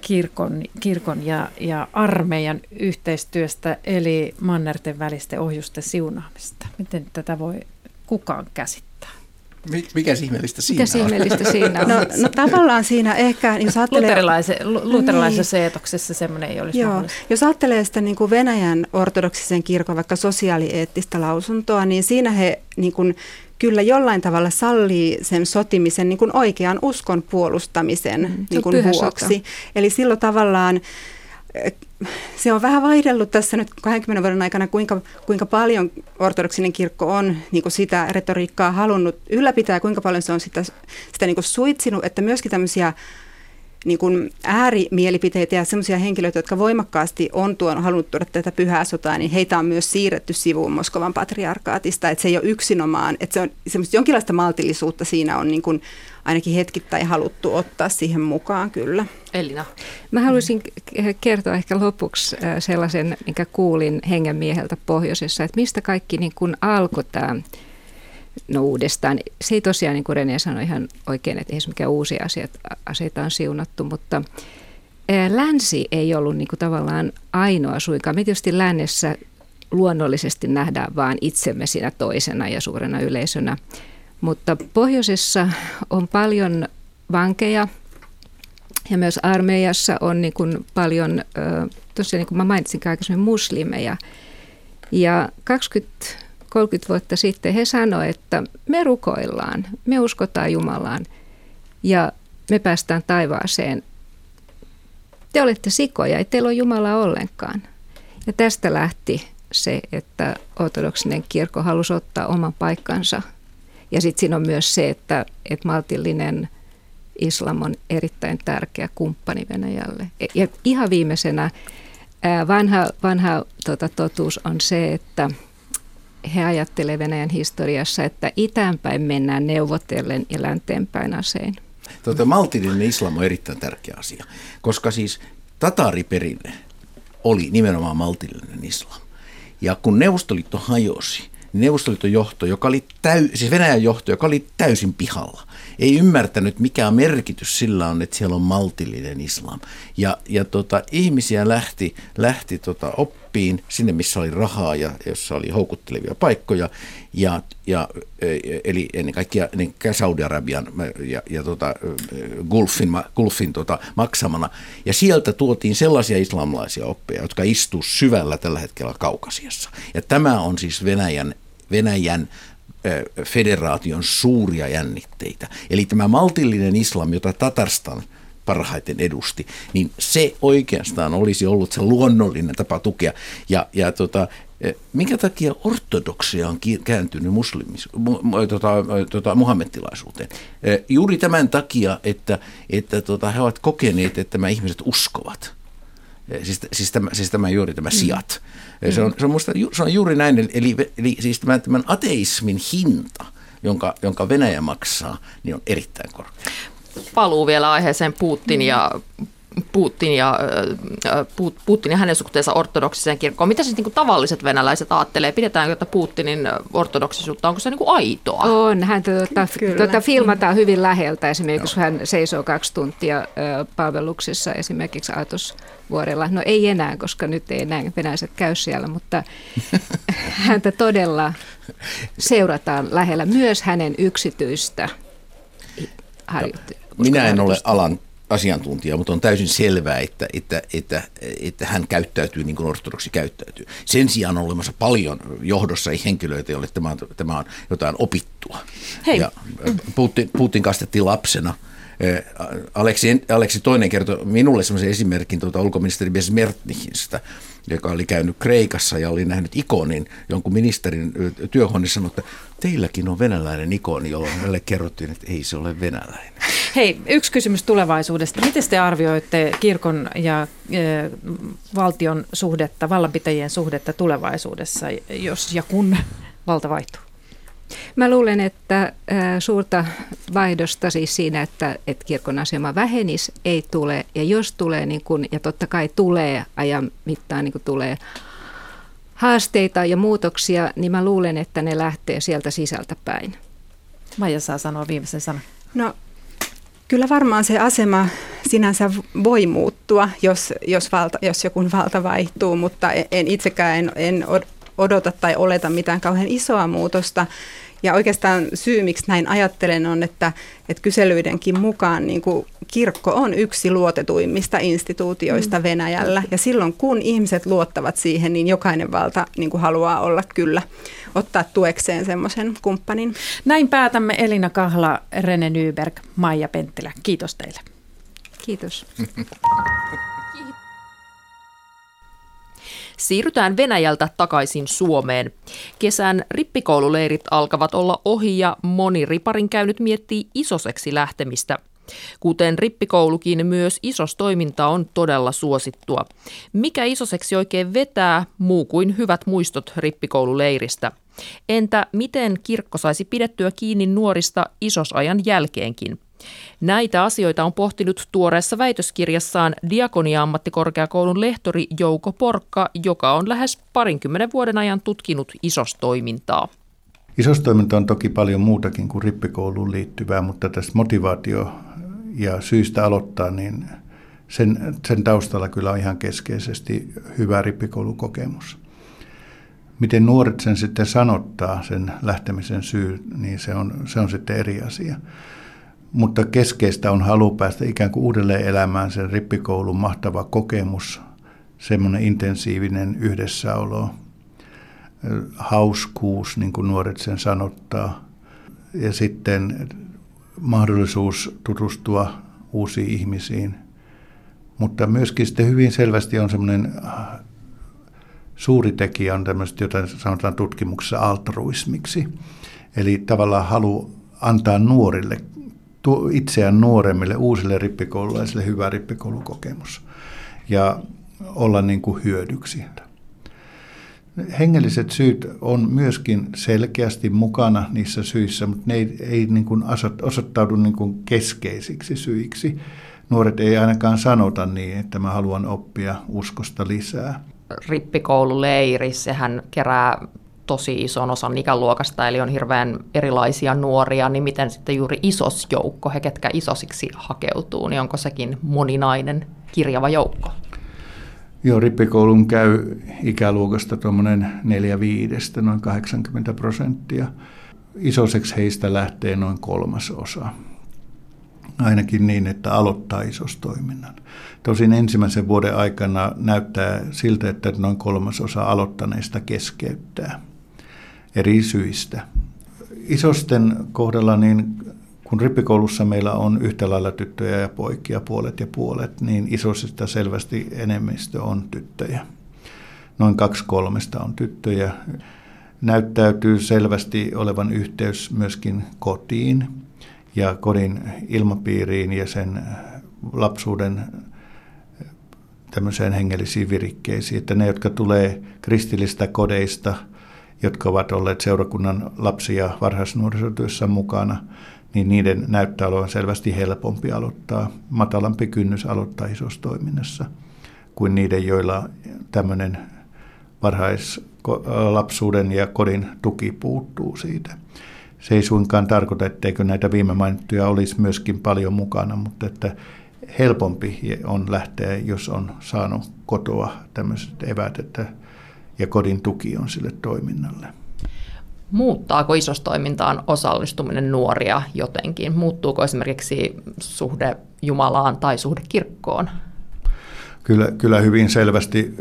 kirkon, kirkon ja, ja armeijan yhteistyöstä, eli mannerten välisten ohjusten siunaamista. Miten tätä voi kukaan käsittää? Mikä ihmeellistä siinä Mikä ihmeellistä siinä on? No, no tavallaan siinä ehkä, jos ajattelee... Luterilaise, luterilaisessa niin. seetoksessa semmoinen ei olisi Joo. Jos ajattelee sitä niin kuin Venäjän ortodoksisen kirkon vaikka sosiaalieettistä lausuntoa, niin siinä he niin kuin, kyllä jollain tavalla sallii sen sotimisen niin kuin oikean uskon puolustamisen mm, niin kuin vuoksi. Sota. Eli silloin tavallaan se on vähän vaihdellut tässä nyt 20 vuoden aikana, kuinka, kuinka paljon ortodoksinen kirkko on niin kuin sitä retoriikkaa halunnut ylläpitää, kuinka paljon se on sitä, sitä niin kuin suitsinut, että myöskin tämmöisiä niin kuin äärimielipiteitä ja sellaisia henkilöitä, jotka voimakkaasti on tuon, halunnut tuoda tätä pyhää sotaa, niin heitä on myös siirretty sivuun Moskovan patriarkaatista. Että se ei ole yksinomaan, että se on semmoista jonkinlaista maltillisuutta siinä on niin kuin ainakin hetkittäin haluttu ottaa siihen mukaan kyllä. Elina. Mä haluaisin kertoa ehkä lopuksi sellaisen, minkä kuulin hengenmieheltä pohjoisessa, että mistä kaikki niin kuin alkoi tämä no uudestaan. Se ei tosiaan, niin kuin René sanoi ihan oikein, että ei se mikään uusia asiat, aseita on siunattu, mutta länsi ei ollut niin kuin tavallaan ainoa suinkaan. Me tietysti lännessä luonnollisesti nähdään vain itsemme siinä toisena ja suurena yleisönä, mutta pohjoisessa on paljon vankeja ja myös armeijassa on niin kuin paljon, tosiaan niin kuin mä mainitsin aikaisemmin, muslimeja. Ja 20 30 vuotta sitten, he sanoivat, että me rukoillaan, me uskotaan Jumalaan ja me päästään taivaaseen. Te olette sikoja, ei teillä ole Jumalaa ollenkaan. Ja tästä lähti se, että ortodoksinen kirkko halusi ottaa oman paikkansa. Ja sitten siinä on myös se, että, että maltillinen islam on erittäin tärkeä kumppani Venäjälle. Ja ihan viimeisenä vanha, vanha tota, totuus on se, että – he ajattelevat Venäjän historiassa, että itäänpäin mennään neuvotellen ja länteenpäin asein. Tuota, maltillinen islam on erittäin tärkeä asia, koska siis tataariperinne oli nimenomaan maltillinen islam. Ja kun Neuvostoliitto hajosi, niin Neuvostoliiton johto, joka oli täy, siis Venäjän johto, joka oli täysin pihalla, ei ymmärtänyt, mikä merkitys sillä on, että siellä on maltillinen islam. Ja, ja tota, ihmisiä lähti, lähti tota, oppiin sinne, missä oli rahaa ja jossa oli houkuttelevia paikkoja, ja, ja, e, eli ennen kaikkea ennen Saudi-Arabian ja, ja tota, Gulfin, Gulfin tota, maksamana. Ja sieltä tuotiin sellaisia islamlaisia oppeja, jotka istuu syvällä tällä hetkellä Kaukasiassa. Ja tämä on siis Venäjän Venäjän federaation suuria jännitteitä. Eli tämä maltillinen islam, jota Tatarstan parhaiten edusti, niin se oikeastaan olisi ollut se luonnollinen tapa tukea. Ja, ja tota, minkä takia ortodoksia on kääntynyt muslimis, tota, tota, muhammettilaisuuteen? Juuri tämän takia, että, että tota, he ovat kokeneet, että nämä ihmiset uskovat. Siis, siis, tämä, siis tämä juuri tämä sijat. Mm. Se, on, se, on musta, se on juuri näin, eli, eli siis tämän, tämän ateismin hinta, jonka, jonka Venäjä maksaa, niin on erittäin korkea. Paluu vielä aiheeseen Putin ja Putin ja, Putin ja hänen suhteensa ortodoksiseen kirkkoon. Mitä siis niin kuin tavalliset venäläiset ajattelee? Pidetäänkö Putinin ortodoksisuutta? Onko se niin kuin aitoa? On. Hän tuota, tuota, filmataan hyvin läheltä. Esimerkiksi kun hän seisoo kaksi tuntia palveluksessa esimerkiksi Aatosvuorella. No ei enää, koska nyt ei enää venäläiset käy siellä, mutta häntä todella seurataan lähellä myös hänen yksityistä harjoittelua. Minä en ole alan asiantuntija, mutta on täysin selvää, että, että, että, että hän käyttäytyy niin kuin ortodoksi käyttäytyy. Sen sijaan on olemassa paljon johdossa henkilöitä, joille tämä on, tämä on jotain opittua. Hei. Ja Putin, Putin kastettiin lapsena. Aleksi, Aleksi toinen kertoi minulle sellaisen esimerkin tuota ulkoministeri Besmertnichistä, joka oli käynyt Kreikassa ja oli nähnyt ikonin jonkun ministerin työhuoneessa, sanoi, että teilläkin on venäläinen ikoni, jolloin hänelle kerrottiin, että ei se ole venäläinen. Hei, yksi kysymys tulevaisuudesta. Miten te arvioitte kirkon ja e, valtion suhdetta, vallanpitäjien suhdetta tulevaisuudessa, jos ja kun valta vaihtuu? Mä luulen, että suurta vaihdosta siis siinä, että, että kirkon asema vähenisi, ei tule. Ja jos tulee, niin kun, ja totta kai tulee ajan mittaan, niin kun tulee haasteita ja muutoksia, niin mä luulen, että ne lähtee sieltä sisältä päin. Maija saa sanoa viimeisen sanan. No kyllä varmaan se asema sinänsä voi muuttua, jos, jos, valta, jos joku valta vaihtuu, mutta en itsekään en, en odota tai oleta mitään kauhean isoa muutosta. Ja oikeastaan syy, miksi näin ajattelen, on, että, että kyselyidenkin mukaan niin kuin kirkko on yksi luotetuimmista instituutioista mm. Venäjällä. Ja silloin, kun ihmiset luottavat siihen, niin jokainen valta niin kuin haluaa olla kyllä, ottaa tuekseen semmoisen kumppanin. Näin päätämme Elina Kahla, Rene Nyberg, Maija Penttilä. Kiitos teille. Kiitos. Siirrytään Venäjältä takaisin Suomeen. Kesän rippikoululeirit alkavat olla ohi ja moni riparin käynyt miettii isoseksi lähtemistä. Kuten rippikoulukin, myös isostoiminta on todella suosittua. Mikä isoseksi oikein vetää, muu kuin hyvät muistot rippikoululeiristä? Entä miten kirkko saisi pidettyä kiinni nuorista isosajan jälkeenkin? Näitä asioita on pohtinut tuoreessa väitöskirjassaan Diakonia-ammattikorkeakoulun lehtori Jouko Porkka, joka on lähes parinkymmenen vuoden ajan tutkinut isostoimintaa. Isostoiminta on toki paljon muutakin kuin rippikouluun liittyvää, mutta tässä motivaatio ja syystä aloittaa, niin sen, sen taustalla kyllä on ihan keskeisesti hyvä rippikoulukokemus. Miten nuoret sen sitten sanottaa, sen lähtemisen syy, niin se on, se on sitten eri asia mutta keskeistä on halu päästä ikään kuin uudelleen elämään sen rippikoulun mahtava kokemus, semmoinen intensiivinen yhdessäolo, hauskuus, niin kuin nuoret sen sanottaa, ja sitten mahdollisuus tutustua uusiin ihmisiin. Mutta myöskin sitten hyvin selvästi on semmoinen suuri tekijä on tämmöistä, jota sanotaan tutkimuksessa altruismiksi. Eli tavallaan halu antaa nuorille itseään nuoremmille, uusille rippikoululaisille hyvä rippikoulukokemus ja olla niin kuin hyödyksi. Hengelliset syyt on myöskin selkeästi mukana niissä syissä, mutta ne ei, ei niin kuin osoittaudu niin kuin keskeisiksi syiksi. Nuoret ei ainakaan sanota niin, että mä haluan oppia uskosta lisää. Rippikoululeiri, sehän kerää tosi ison osan ikäluokasta, eli on hirveän erilaisia nuoria, niin miten sitten juuri isos joukko, he ketkä isosiksi hakeutuu, niin onko sekin moninainen kirjava joukko? Joo, rippikoulun käy ikäluokasta tuommoinen neljä viidestä, noin 80 prosenttia. Isoseksi heistä lähtee noin kolmas osa. Ainakin niin, että aloittaa isostoiminnan. Tosin ensimmäisen vuoden aikana näyttää siltä, että noin kolmasosa aloittaneista keskeyttää eri syistä. Isosten kohdalla, niin kun rippikoulussa meillä on yhtä lailla tyttöjä ja poikia, puolet ja puolet, niin isosista selvästi enemmistö on tyttöjä. Noin kaksi kolmesta on tyttöjä. Näyttäytyy selvästi olevan yhteys myöskin kotiin ja kodin ilmapiiriin ja sen lapsuuden tämmöiseen hengellisiin virikkeisiin, että ne, jotka tulee kristillistä kodeista – jotka ovat olleet seurakunnan lapsia varhaisnuorisotyössä mukana, niin niiden näyttää olevan selvästi helpompi aloittaa, matalampi kynnys aloittaa isossa toiminnassa kuin niiden, joilla tämmöinen varhaislapsuuden ja kodin tuki puuttuu siitä. Se ei suinkaan tarkoita, etteikö näitä viime mainittuja olisi myöskin paljon mukana, mutta että helpompi on lähteä, jos on saanut kotoa tämmöiset evät, että ja kodin tuki on sille toiminnalle. Muuttaako isostoimintaan osallistuminen nuoria jotenkin? Muuttuuko esimerkiksi suhde Jumalaan tai suhde kirkkoon? Kyllä, kyllä hyvin selvästi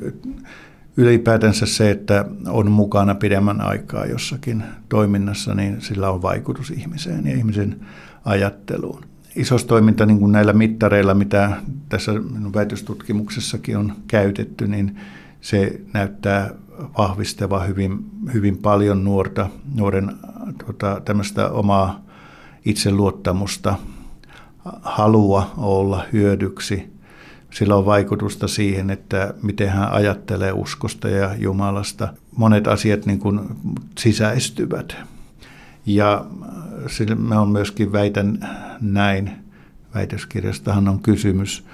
ylipäätänsä se, että on mukana pidemmän aikaa jossakin toiminnassa, niin sillä on vaikutus ihmiseen ja ihmisen ajatteluun. Isostoiminta niin kuin näillä mittareilla, mitä tässä minun väitöstutkimuksessakin on käytetty, niin se näyttää vahvistava hyvin, hyvin paljon nuorta, nuoren tuota, tämmöistä omaa itseluottamusta, halua olla hyödyksi. Sillä on vaikutusta siihen, että miten hän ajattelee uskosta ja Jumalasta. Monet asiat niin kuin sisäistyvät. Ja mä on myöskin väitän näin, väitöskirjastahan on kysymys,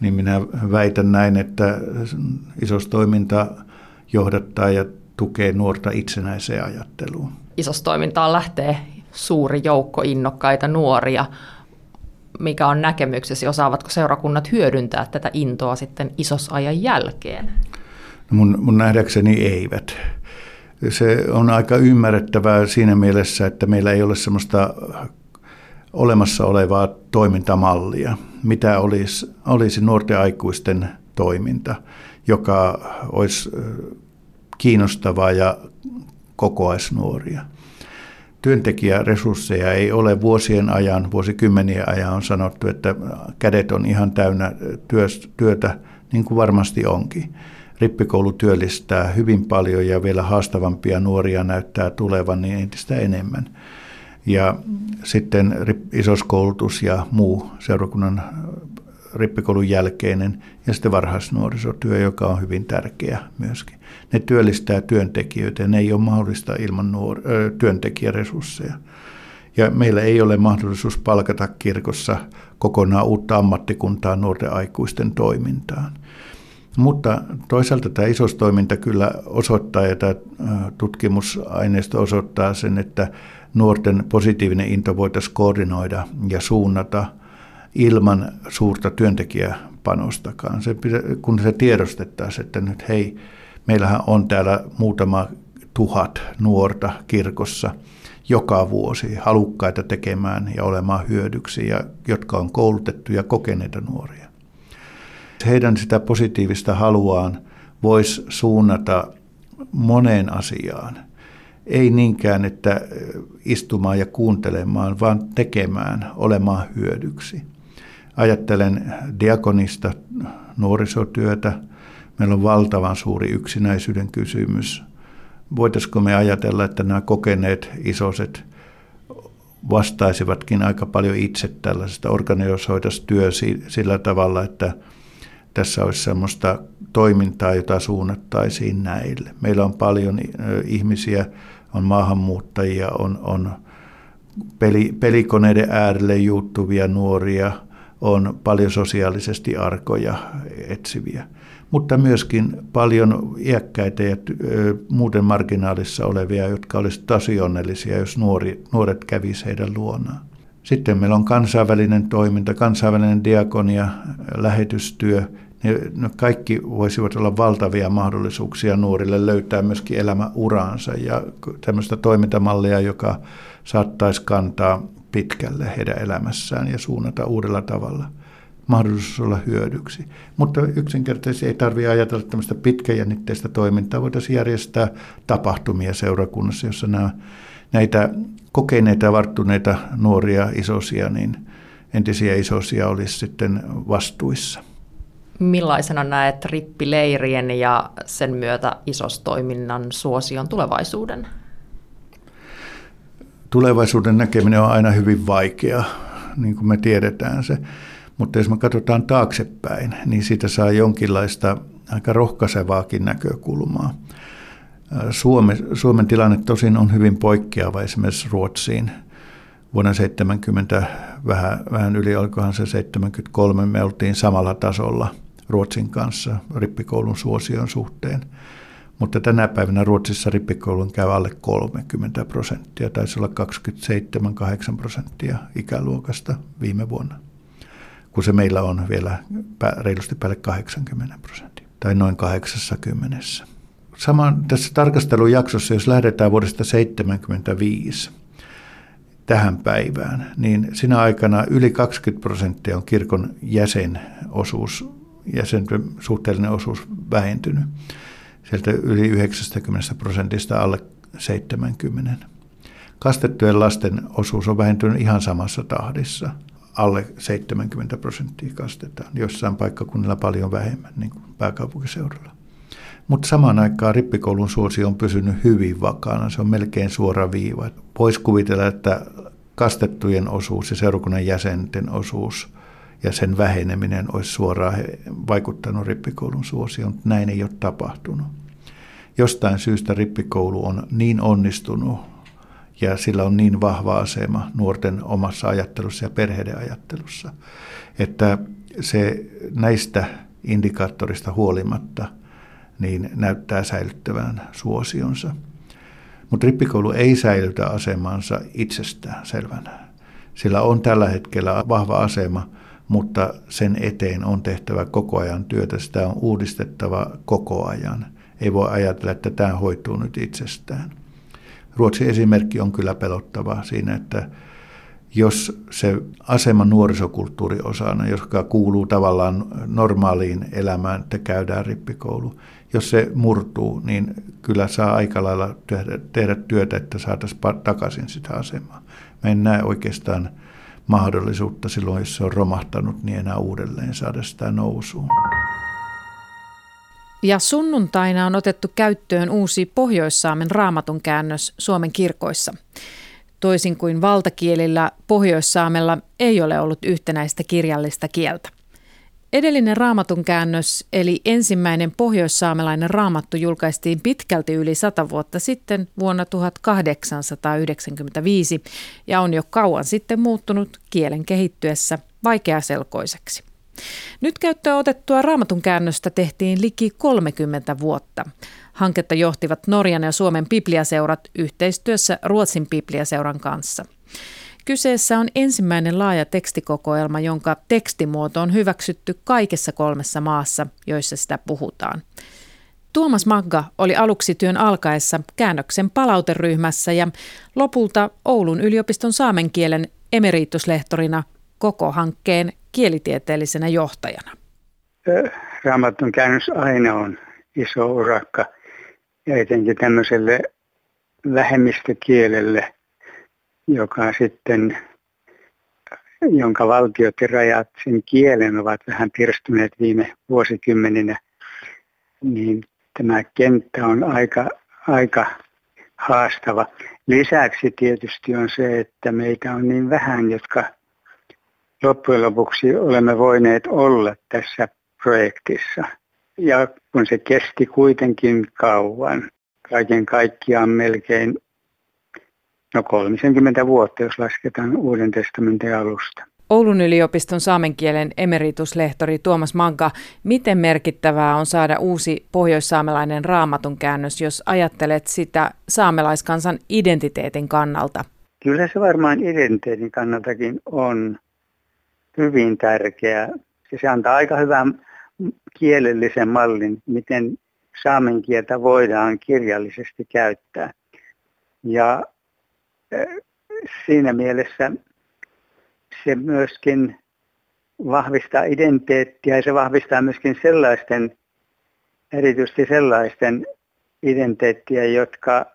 niin minä väitän näin, että isostoiminta johdattaa ja tukee nuorta itsenäiseen ajatteluun. Isostoimintaan lähtee suuri joukko innokkaita nuoria. Mikä on näkemyksesi, osaavatko seurakunnat hyödyntää tätä intoa sitten isosajan jälkeen? No mun, mun nähdäkseni eivät. Se on aika ymmärrettävää siinä mielessä, että meillä ei ole semmoista olemassa olevaa toimintamallia. Mitä olisi, olisi nuorten aikuisten toiminta, joka olisi kiinnostavaa ja kokoaisi nuoria. Työntekijäresursseja ei ole vuosien ajan, vuosikymmenien ajan on sanottu, että kädet on ihan täynnä työtä, niin kuin varmasti onkin. Rippikoulu työllistää hyvin paljon ja vielä haastavampia nuoria näyttää tulevan niin entistä enemmän. Ja sitten isoskoulutus ja muu seurakunnan rippikoulun jälkeinen ja sitten varhaisnuorisotyö, joka on hyvin tärkeä myöskin. Ne työllistää työntekijöitä ja ne ei ole mahdollista ilman nuor- työntekijäresursseja. Ja meillä ei ole mahdollisuus palkata kirkossa kokonaan uutta ammattikuntaa nuorten aikuisten toimintaan. Mutta toisaalta tämä isostoiminta kyllä osoittaa ja tämä tutkimusaineisto osoittaa sen, että nuorten positiivinen into voitaisiin koordinoida ja suunnata ilman suurta työntekijäpanostakaan. Se, kun se tiedostettaisiin, että nyt hei, meillähän on täällä muutama tuhat nuorta kirkossa joka vuosi halukkaita tekemään ja olemaan hyödyksi, ja jotka on koulutettuja kokeneita nuoria. Heidän sitä positiivista haluaan voisi suunnata moneen asiaan. Ei niinkään, että istumaan ja kuuntelemaan, vaan tekemään, olemaan hyödyksi. Ajattelen diakonista nuorisotyötä. Meillä on valtavan suuri yksinäisyyden kysymys. Voitaisiko me ajatella, että nämä kokeneet isoset vastaisivatkin aika paljon itse tällaisesta, organisoitaisiin työ sillä tavalla, että tässä olisi sellaista toimintaa, jota suunnattaisiin näille. Meillä on paljon ihmisiä, on maahanmuuttajia, on, on peli, pelikoneiden äärelle juuttuvia nuoria, on paljon sosiaalisesti arkoja etsiviä, mutta myöskin paljon iäkkäitä ja muuten marginaalissa olevia, jotka olisivat tosi onnellisia, jos nuori, nuoret kävisivät heidän luonaan. Sitten meillä on kansainvälinen toiminta, kansainvälinen diakonia, lähetystyö, ne, ne kaikki voisivat olla valtavia mahdollisuuksia nuorille löytää myöskin elämäuraansa ja tämmöistä toimintamallia, joka saattaisi kantaa pitkälle heidän elämässään ja suunnata uudella tavalla mahdollisuus olla hyödyksi. Mutta yksinkertaisesti ei tarvitse ajatella tämmöistä pitkäjännitteistä toimintaa. Voitaisiin järjestää tapahtumia seurakunnassa, jossa nämä, näitä kokeneita ja varttuneita nuoria isosia, niin entisiä isosia olisi sitten vastuissa. Millaisena näet rippileirien ja sen myötä isostoiminnan suosion tulevaisuuden? Tulevaisuuden näkeminen on aina hyvin vaikea, niin kuin me tiedetään se. Mutta jos me katsotaan taaksepäin, niin siitä saa jonkinlaista aika rohkaisevaakin näkökulmaa. Suomen, Suomen tilanne tosin on hyvin poikkeava esimerkiksi Ruotsiin. Vuonna 70, vähän, vähän yli, olikohan se 73, me oltiin samalla tasolla – Ruotsin kanssa rippikoulun suosion suhteen. Mutta tänä päivänä Ruotsissa rippikoulun käy alle 30 prosenttia, taisi olla 27-8 prosenttia ikäluokasta viime vuonna, kun se meillä on vielä reilusti päälle 80 prosenttia, tai noin 80. Saman tässä tarkastelujaksossa, jos lähdetään vuodesta 75 tähän päivään, niin sinä aikana yli 20 prosenttia on kirkon jäsenosuus jäsenten suhteellinen osuus vähentynyt sieltä yli 90 prosentista alle 70. Kastettujen lasten osuus on vähentynyt ihan samassa tahdissa. Alle 70 prosenttia kastetaan, jossain paikkakunnilla paljon vähemmän, niin kuin pääkaupunkiseudulla. Mutta samaan aikaan rippikoulun suosio on pysynyt hyvin vakaana. Se on melkein suora viiva. Voisi kuvitella, että kastettujen osuus ja seurakunnan jäsenten osuus ja sen väheneminen olisi suoraan vaikuttanut rippikoulun suosioon, mutta näin ei ole tapahtunut. Jostain syystä rippikoulu on niin onnistunut ja sillä on niin vahva asema nuorten omassa ajattelussa ja perheiden ajattelussa, että se näistä indikaattorista huolimatta niin näyttää säilyttävän suosionsa. Mutta rippikoulu ei säilytä asemansa itsestään selvänä. Sillä on tällä hetkellä vahva asema, mutta sen eteen on tehtävä koko ajan työtä. Sitä on uudistettava koko ajan. Ei voi ajatella, että tämä hoituu nyt itsestään. Ruotsin esimerkki on kyllä pelottava siinä, että jos se asema nuorisokulttuuriosana, joka kuuluu tavallaan normaaliin elämään, että käydään rippikoulu, jos se murtuu, niin kyllä saa aika lailla tehdä, työtä, että saataisiin takaisin sitä asemaa. Mä en näe oikeastaan mahdollisuutta silloin, jos se on romahtanut, niin enää uudelleen saada sitä nousuun. Ja sunnuntaina on otettu käyttöön uusi Pohjoissaamen raamatun käännös Suomen kirkoissa. Toisin kuin valtakielillä, Pohjoissaamella ei ole ollut yhtenäistä kirjallista kieltä. Edellinen raamatun käännös, eli ensimmäinen pohjoissaamelainen raamattu julkaistiin pitkälti yli sata vuotta sitten vuonna 1895 ja on jo kauan sitten muuttunut kielen kehittyessä vaikeaselkoiseksi. Nyt käyttöön otettua raamatun käännöstä tehtiin liki 30 vuotta. Hanketta johtivat Norjan ja Suomen bibliaseurat yhteistyössä Ruotsin bibliaseuran kanssa. Kyseessä on ensimmäinen laaja tekstikokoelma, jonka tekstimuoto on hyväksytty kaikessa kolmessa maassa, joissa sitä puhutaan. Tuomas Magga oli aluksi työn alkaessa käännöksen palauteryhmässä ja lopulta Oulun yliopiston saamenkielen emerituslehtorina koko hankkeen kielitieteellisenä johtajana. Raamatun käännös aina on iso urakka ja etenkin tämmöiselle vähemmistökielelle, joka sitten, jonka valtiot ja rajat sen kielen ovat vähän pirstuneet viime vuosikymmeninä, niin tämä kenttä on aika, aika haastava. Lisäksi tietysti on se, että meitä on niin vähän, jotka loppujen lopuksi olemme voineet olla tässä projektissa. Ja kun se kesti kuitenkin kauan, kaiken kaikkiaan melkein no 30 vuotta, jos lasketaan Uuden testamentin alusta. Oulun yliopiston saamenkielen emerituslehtori Tuomas Manka, miten merkittävää on saada uusi pohjoissaamelainen raamatun käännös, jos ajattelet sitä saamelaiskansan identiteetin kannalta? Kyllä se varmaan identiteetin kannaltakin on hyvin tärkeä. Se antaa aika hyvän kielellisen mallin, miten saamen kieltä voidaan kirjallisesti käyttää. Ja siinä mielessä se myöskin vahvistaa identiteettiä ja se vahvistaa myöskin sellaisten, erityisesti sellaisten identiteettiä, jotka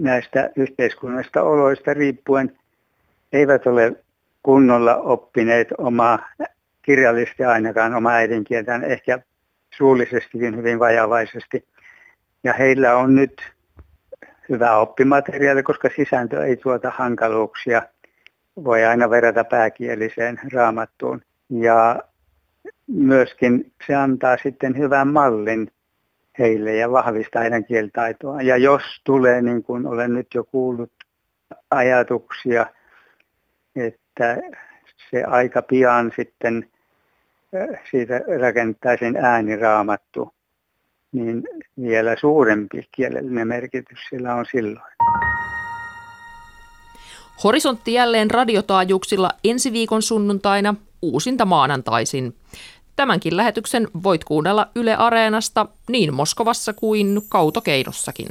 näistä yhteiskunnasta oloista riippuen eivät ole kunnolla oppineet omaa kirjallisesti ainakaan omaa äidinkieltään, ehkä suullisestikin hyvin vajavaisesti. Ja heillä on nyt hyvä oppimateriaali, koska sisältö ei tuota hankaluuksia. Voi aina verrata pääkieliseen raamattuun. Ja myöskin se antaa sitten hyvän mallin heille ja vahvistaa heidän kieltaitoa. Ja jos tulee, niin kuin olen nyt jo kuullut, ajatuksia, että se aika pian sitten siitä rakennettaisiin ääniraamattu, niin vielä suurempi kielellinen merkitys sillä on silloin. Horisontti jälleen radiotaajuuksilla ensi viikon sunnuntaina uusinta maanantaisin. Tämänkin lähetyksen voit kuunnella Yle Areenasta niin Moskovassa kuin Kautokeinossakin.